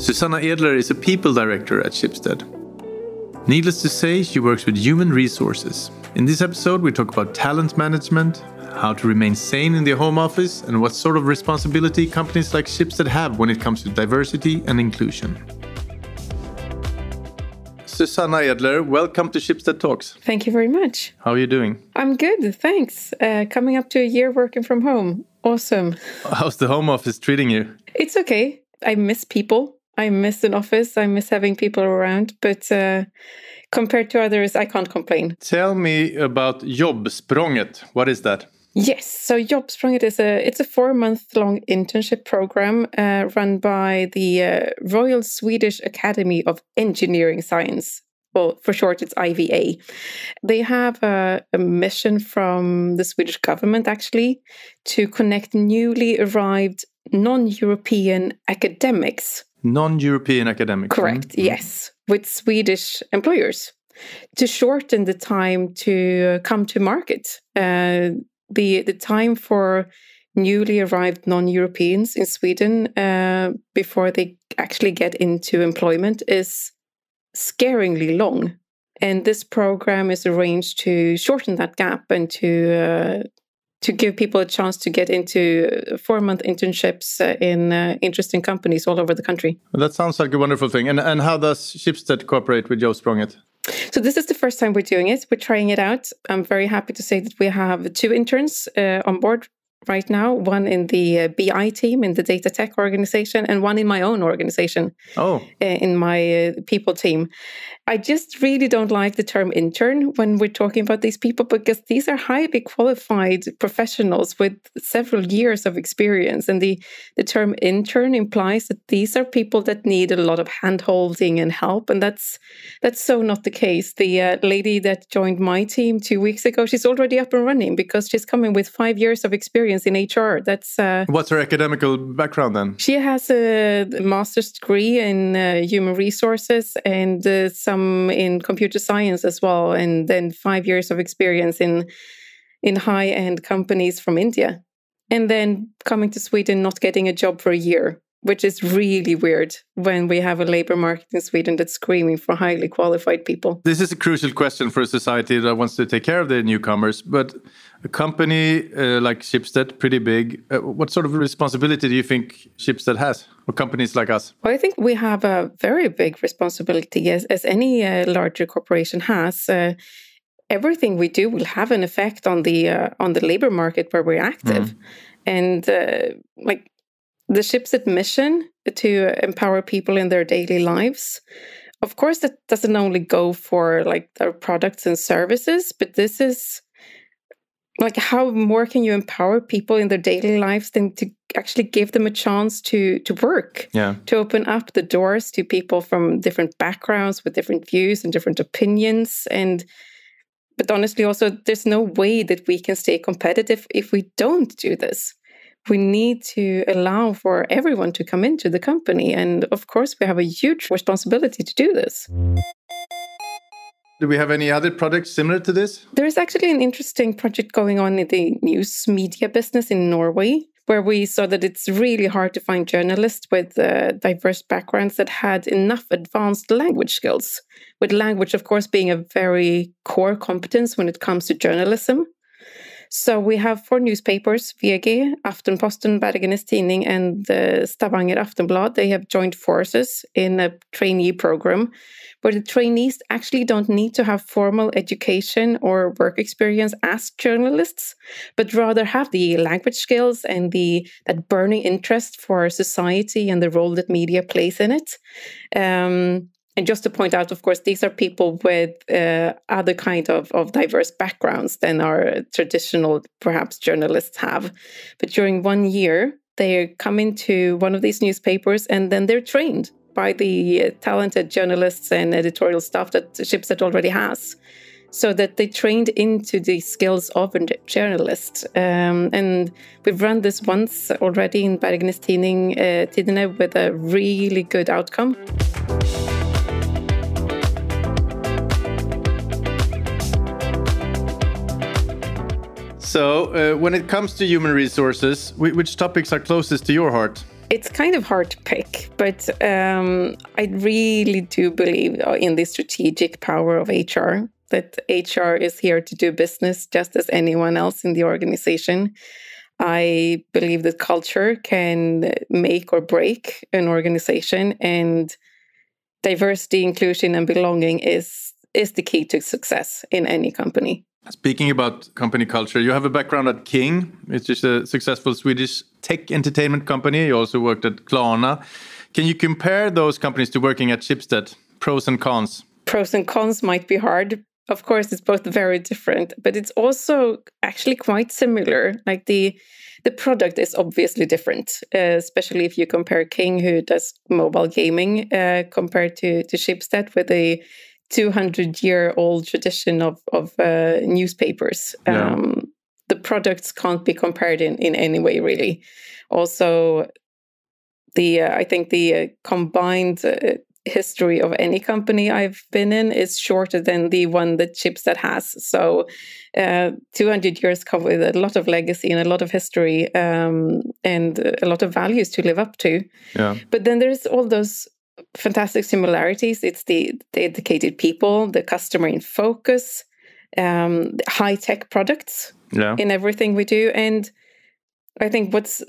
Susanna Edler is a people director at Schibsted. Needless to say, she works with human resources. In this episode, we talk about talent management, how to remain sane in the home office, and what sort of responsibility companies like Schibsted have when it comes to diversity and inclusion. Susanna Edler, welcome to Schibsted Talks. Thank you very much. How are you doing? I'm good, thanks. Uh, coming up to a year working from home. Awesome. How's the home office treating you? It's okay. I miss people. I miss an office. I miss having people around. But uh, compared to others, I can't complain. Tell me about Jobbsprånget. What is that? Yes, so Jobbsprånget is a it's a four month long internship program uh, run by the uh, Royal Swedish Academy of Engineering Science. Well, for short, it's IVA. They have a, a mission from the Swedish government actually to connect newly arrived non European academics. Non European academics. Correct, mm -hmm. yes, with Swedish employers to shorten the time to come to market. Uh, the the time for newly arrived non-Europeans in Sweden uh, before they actually get into employment is scaringly long. And this program is arranged to shorten that gap and to uh, to give people a chance to get into four month internships uh, in uh, interesting companies all over the country. That sounds like a wonderful thing. And and how does Schibsted cooperate with Joe Jobbsprånget? So this is the first time we're doing it. We're trying it out. I'm very happy to say that we have two interns uh, on board right now one in the uh, bi team in the data tech organization and one in my own organization oh. uh, in my uh, people team. I just really don't like the term intern when we're talking about these people because these are highly qualified professionals with several years of experience and the the term intern implies that these are people that need a lot of handholding and help and that's that's so not the case. The uh, lady that joined my team 2 weeks ago she's already up and running because she's coming with 5 years of experience experience in HR. That's uh, what's her academical background then? She has a master's degree in uh, human resources and uh, some in computer science as well, and then five years of experience in in high end companies from India, and then coming to Sweden, not getting a job for a year which is really weird when we have a labor market in Sweden that's screaming for highly qualified people. This is a crucial question for a society that wants to take care of the newcomers. But a company uh, like Schibsted, pretty big, uh, what sort of responsibility do you think Schibsted has, or companies like us? Well, I think we have a very big responsibility, as, as any uh, larger corporation has. Uh, everything we do will have an effect on the uh, on the labor market where we're active. Mm. And uh, like the ship's mission to empower people in their daily lives. Of course, that doesn't only go for like their products and services, but this is like how more can you empower people in their daily lives than to actually give them a chance to to work? Yeah. To open up the doors to people from different backgrounds with different views and different opinions and but honestly also there's no way that we can stay competitive if we don't do this we need to allow for everyone to come into the company. And of course, we have a huge responsibility to do this. Do we have any other projects similar to this? There is actually an interesting project going on in the news media business in Norway, where we saw that it's really hard to find journalists with uh, diverse backgrounds that had enough advanced language skills, with language, of course, being a very core competence when it comes to journalism. So we have four newspapers, VG, Aftenposten, Bergens Tidende, and the Stavanger Aftenblad. They have joined forces in a trainee program where the trainees actually don't need to have formal education or work experience as journalists, but rather have the language skills and the that burning interest for society and the role that media plays in it. Um, and just to point out, of course, these are people with uh, other kind of, of diverse backgrounds than our traditional, perhaps, journalists have. But during one year, they come into one of these newspapers and then they're trained by the talented journalists and editorial staff that Schibsted already has. So that they trained into the skills of a journalist. Um, and we've run this once already in Tidende, uh, with a really good outcome. So, uh, when it comes to human resources, which topics are closest to your heart? It's kind of hard to pick, but um, I really do believe in the strategic power of HR, that HR is here to do business just as anyone else in the organization. I believe that culture can make or break an organization, and diversity, inclusion, and belonging is is the key to success in any company. Speaking about company culture, you have a background at King, which is a successful Swedish tech entertainment company. You also worked at Klarna. Can you compare those companies to working at Schibsted? Pros and cons. Pros and cons might be hard. Of course, it's both very different, but it's also actually quite similar. Like the the product is obviously different, uh, especially if you compare King, who does mobile gaming, uh, compared to to Schibsted with a 200 year old tradition of, of uh, newspapers. Yeah. Um, the products can't be compared in, in any way, really. Also, the uh, I think the uh, combined uh, history of any company I've been in is shorter than the one that Schibsted has. So, uh, 200 years come with a lot of legacy and a lot of history um, and a lot of values to live up to. Yeah. But then there's all those fantastic similarities. It's the, the educated people, the customer in focus, um, high tech products yeah. in everything we do. And I think what's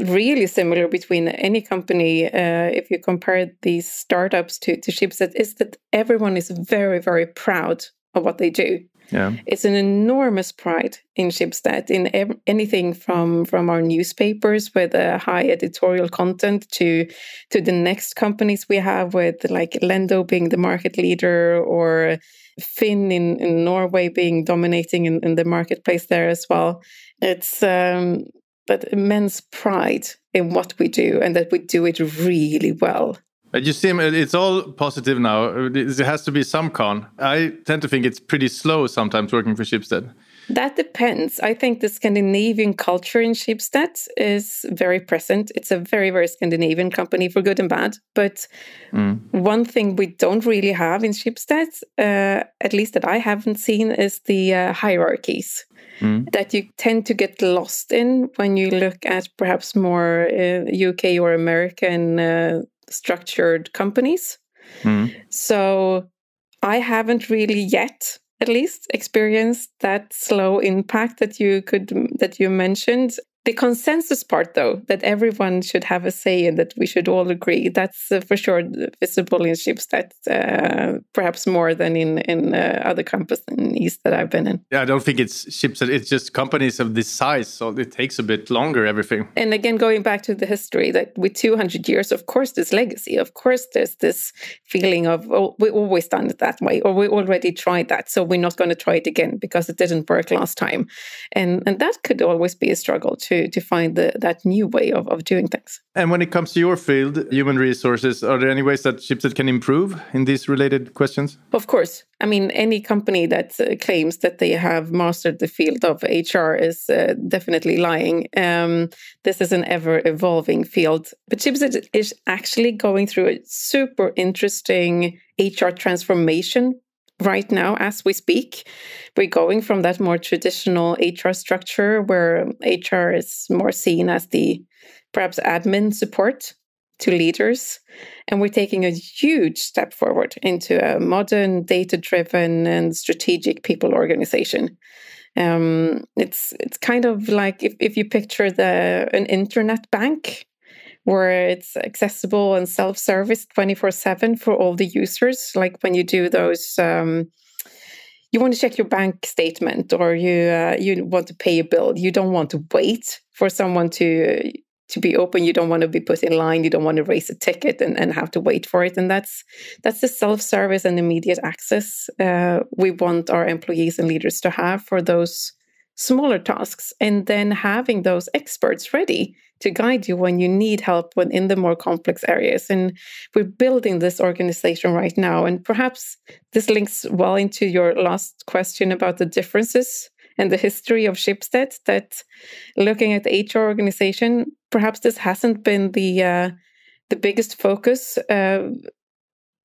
really similar between any company, uh, if you compare these startups to, to Schibsted, is that everyone is very, very proud of what they do. Yeah. It's an enormous pride in Schibsted in ev- anything from from our newspapers with a high editorial content to to the next companies we have with like Lendo being the market leader or Finn in, in Norway being dominating in, in the marketplace there as well. It's um, but immense pride in what we do and that we do it really well. But you seem it's all positive now. There has to be some con. I tend to think it's pretty slow sometimes working for Schibsted. That depends. I think the Scandinavian culture in Schibsted is very present. It's a very, very Scandinavian company for good and bad. But mm. one thing we don't really have in Schibsted, uh, at least that I haven't seen, is the uh, hierarchies mm. that you tend to get lost in when you look at perhaps more uh, UK or American uh, structured companies. Mm. So I haven't really yet at least experienced that slow impact that you could that you mentioned the consensus part, though, that everyone should have a say and that we should all agree, that's uh, for sure visible in Schibsted, uh, perhaps more than in in uh, other companies that I've been in. Yeah, I don't think it's Schibsted. It's just companies of this size, so it takes a bit longer. Everything. And again, going back to the history, that with 200 years, of course, there's legacy. Of course, there's this feeling of oh, we always done it that way, or we already tried that, so we're not going to try it again because it didn't work last time, and and that could always be a struggle to to find the, that new way of, of doing things. And when it comes to your field, human resources, are there any ways that Schibsted can improve in these related questions? Of course. I mean, any company that uh, claims that they have mastered the field of HR is uh, definitely lying. Um, this is an ever evolving field. But Schibsted is actually going through a super interesting HR transformation right now as we speak. We're going from that more traditional HR structure where HR is more seen as the perhaps admin support to leaders. And we're taking a huge step forward into a modern, data driven, and strategic people organization. Um, it's it's kind of like if, if you picture the an internet bank where it's accessible and self-service 24-7 for all the users. Like when you do those um, you want to check your bank statement or you uh, you want to pay a bill. You don't want to wait for someone to to be open. You don't want to be put in line. You don't want to raise a ticket and, and have to wait for it. And that's that's the self-service and immediate access uh, we want our employees and leaders to have for those smaller tasks and then having those experts ready to guide you when you need help when in the more complex areas. And we're building this organization right now. And perhaps this links well into your last question about the differences and the history of Schibsted that looking at the HR organization perhaps this hasn't been the uh, the biggest focus uh,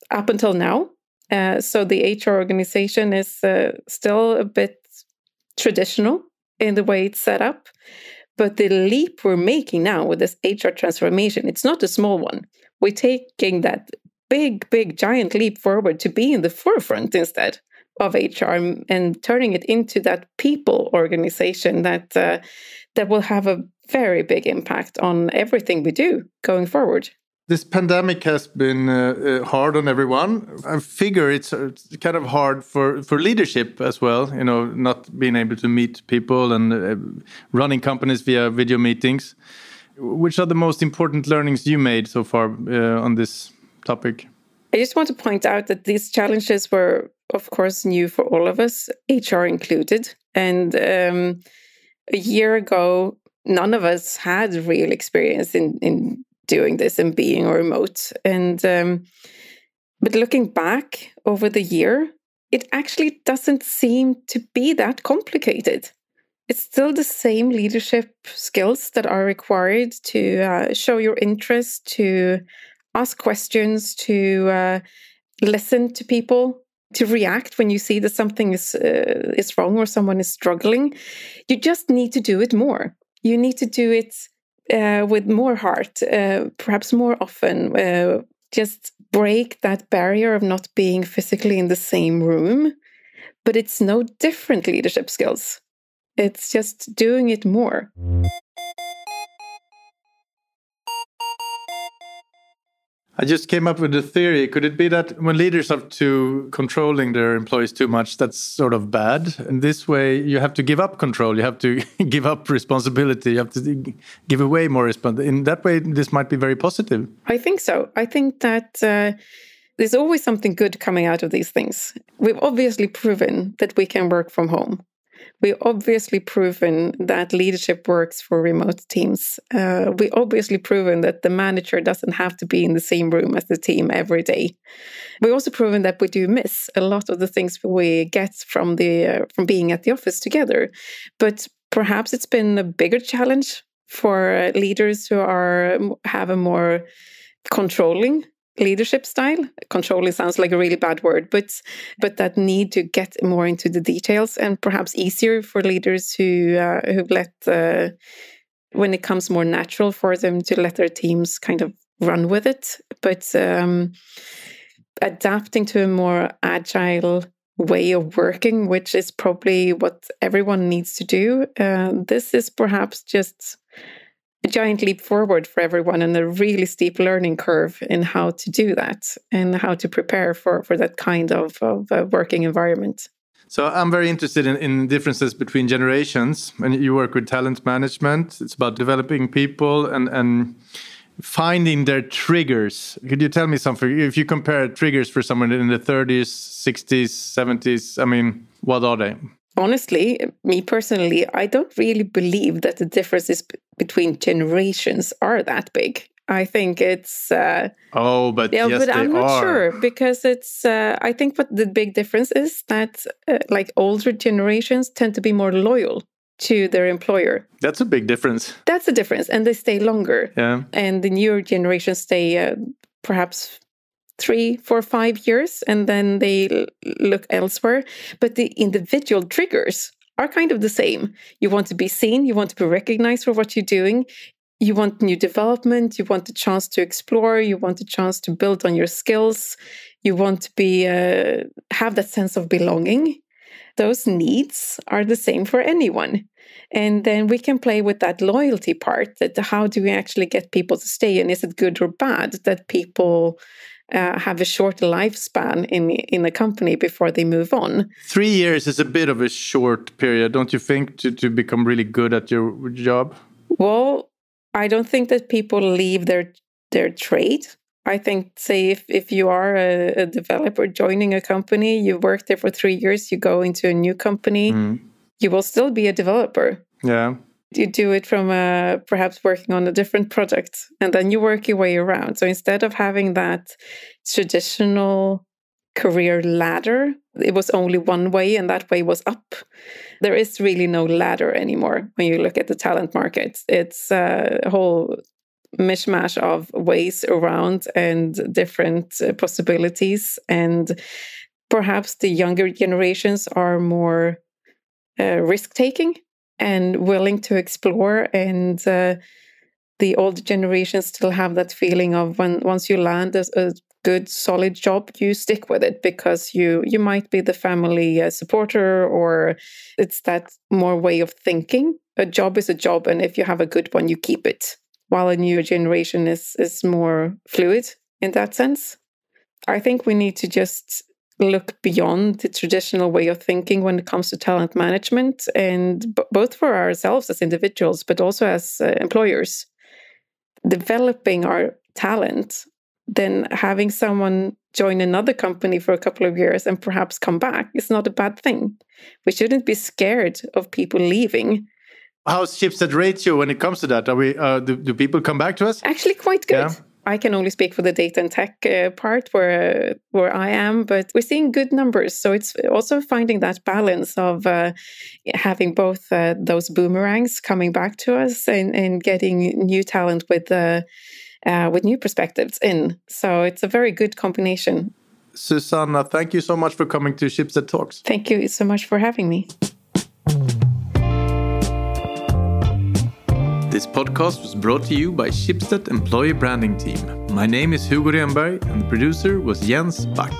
up until now. Uh, so the HR organization is uh, still a bit traditional in the way it's set up. But the leap we're making now with this HR transformation, it's not a small one. We're taking that big, big, giant leap forward to be in the forefront instead of HR and turning it into that people organization that uh, that will have a very big impact on everything we do going forward. This pandemic has been uh, uh hard on everyone. I figure it's, uh, it's, kind of hard for, for leadership as well, you know, not being able to meet people and uh, running companies via video meetings. Which are the most important learnings you made so far uh, on this topic? I just want to point out that these challenges were, of course, new for all of us, HR included. And um, a year ago, none of us had real experience in, in doing this and being remote. And um, but looking back over the year, it actually doesn't seem to be that complicated. It's still the same leadership skills that are required to uh, show your interest, to ask questions, to uh, listen to people, to react when you see that something is uh, is wrong or someone is struggling. You just need to do it more. You need to do it uh, with more heart, uh, perhaps more often. Uh, just break that barrier of not being physically in the same room. But it's no different leadership skills. It's just doing it more. I just came up with a theory. Could it be that when leaders are too controlling their employees too much, that's sort of bad? And this way, you have to give up control. You have to give up responsibility. You have to give away more responsibility. In that way, this might be very positive. I think so. I think that uh, there's always something good coming out of these things. We've obviously proven that we can work from home we obviously proven that leadership works for remote teams. Uh, we obviously proven that the manager doesn't have to be in the same room as the team every day. We also proven that we do miss a lot of the things we get from the uh, from being at the office together. But perhaps it's been a bigger challenge for leaders who are have a more controlling leadership style. Controlling sounds like a really bad word but but that need to get more into the details and perhaps easier for leaders who uh, who let uh, when it comes more natural for them to let their teams kind of run with it. But um, adapting to a more agile way of working which is probably what everyone needs to do uh, this is perhaps just a giant leap forward for everyone and a really steep learning curve in how to do that and how to prepare for, for that kind of, of uh, working environment. So I'm very interested in, in differences between generations. And you work with talent management, it's about developing people and, and finding their triggers. Could you tell me something? If you compare triggers for someone in the 30s, 60s, 70s, I mean, what are they? Honestly, me personally, I don't really believe that the differences between generations are that big. I think it's uh, oh, but yeah, yes, but I'm not are. sure because it's. Uh, I think what the big difference is that uh, like older generations tend to be more loyal to their employer. That's a big difference. That's a difference, and they stay longer. Yeah, and the newer generations stay uh, perhaps three, four, five years, and then they look elsewhere. But the individual triggers are kind of the same. You want to be seen, you want to be recognized for what you're doing. You want new development, you want the chance to explore, you want the chance to build on your skills, you want to be uh, have that sense of belonging. Those needs are the same for anyone. And then we can play with that loyalty part that how do we actually get people to stay and is it good or bad that people uh, have a short lifespan in in a company before they move on. Three years is a bit of a short period, don't you think, to, to become really good at your job? Well, I don't think that people leave their their trade. I think, say, if, if you are a, a developer joining a company, you work there for three years, you go into a new company, mm. you will still be a developer. Yeah you do it from uh, perhaps working on a different project and then you work your way around. So instead of having that traditional career ladder it was only one way and that way was up. There is really no ladder anymore when you look at the talent market. It's uh, a whole mishmash of ways around and different uh, possibilities and perhaps the younger generations are more uh, risk taking and willing to explore. And uh, the old generations still have that feeling of when once you land a, a good solid job you stick with it because you you might be the family uh, supporter or it's that more way of thinking a job is a job and if you have a good one you keep it while a newer generation is is more fluid in that sense i think we need to just look beyond the traditional way of thinking when it comes to talent management and b- both for ourselves as individuals but also as uh, employers developing our talent then having someone join another company for a couple of years and perhaps come back is not a bad thing. We shouldn't be scared of people leaving. How's Schibsted ratio when it comes to that? Are we uh, do, do people come back to us? Actually, quite good. Yeah. I can only speak for the data and tech uh, part where where I am, but we're seeing good numbers. So it's also finding that balance of uh, having both uh, those boomerangs coming back to us and, and getting new talent with uh, uh, with new perspectives in. So it's a very good combination. Susanna, thank you so much for coming to Schibsted Talks. Thank you so much for having me. This podcast was brought to you by Schibsted Employee Branding Team. My name is Hugo Renberg and the producer was Jens Back.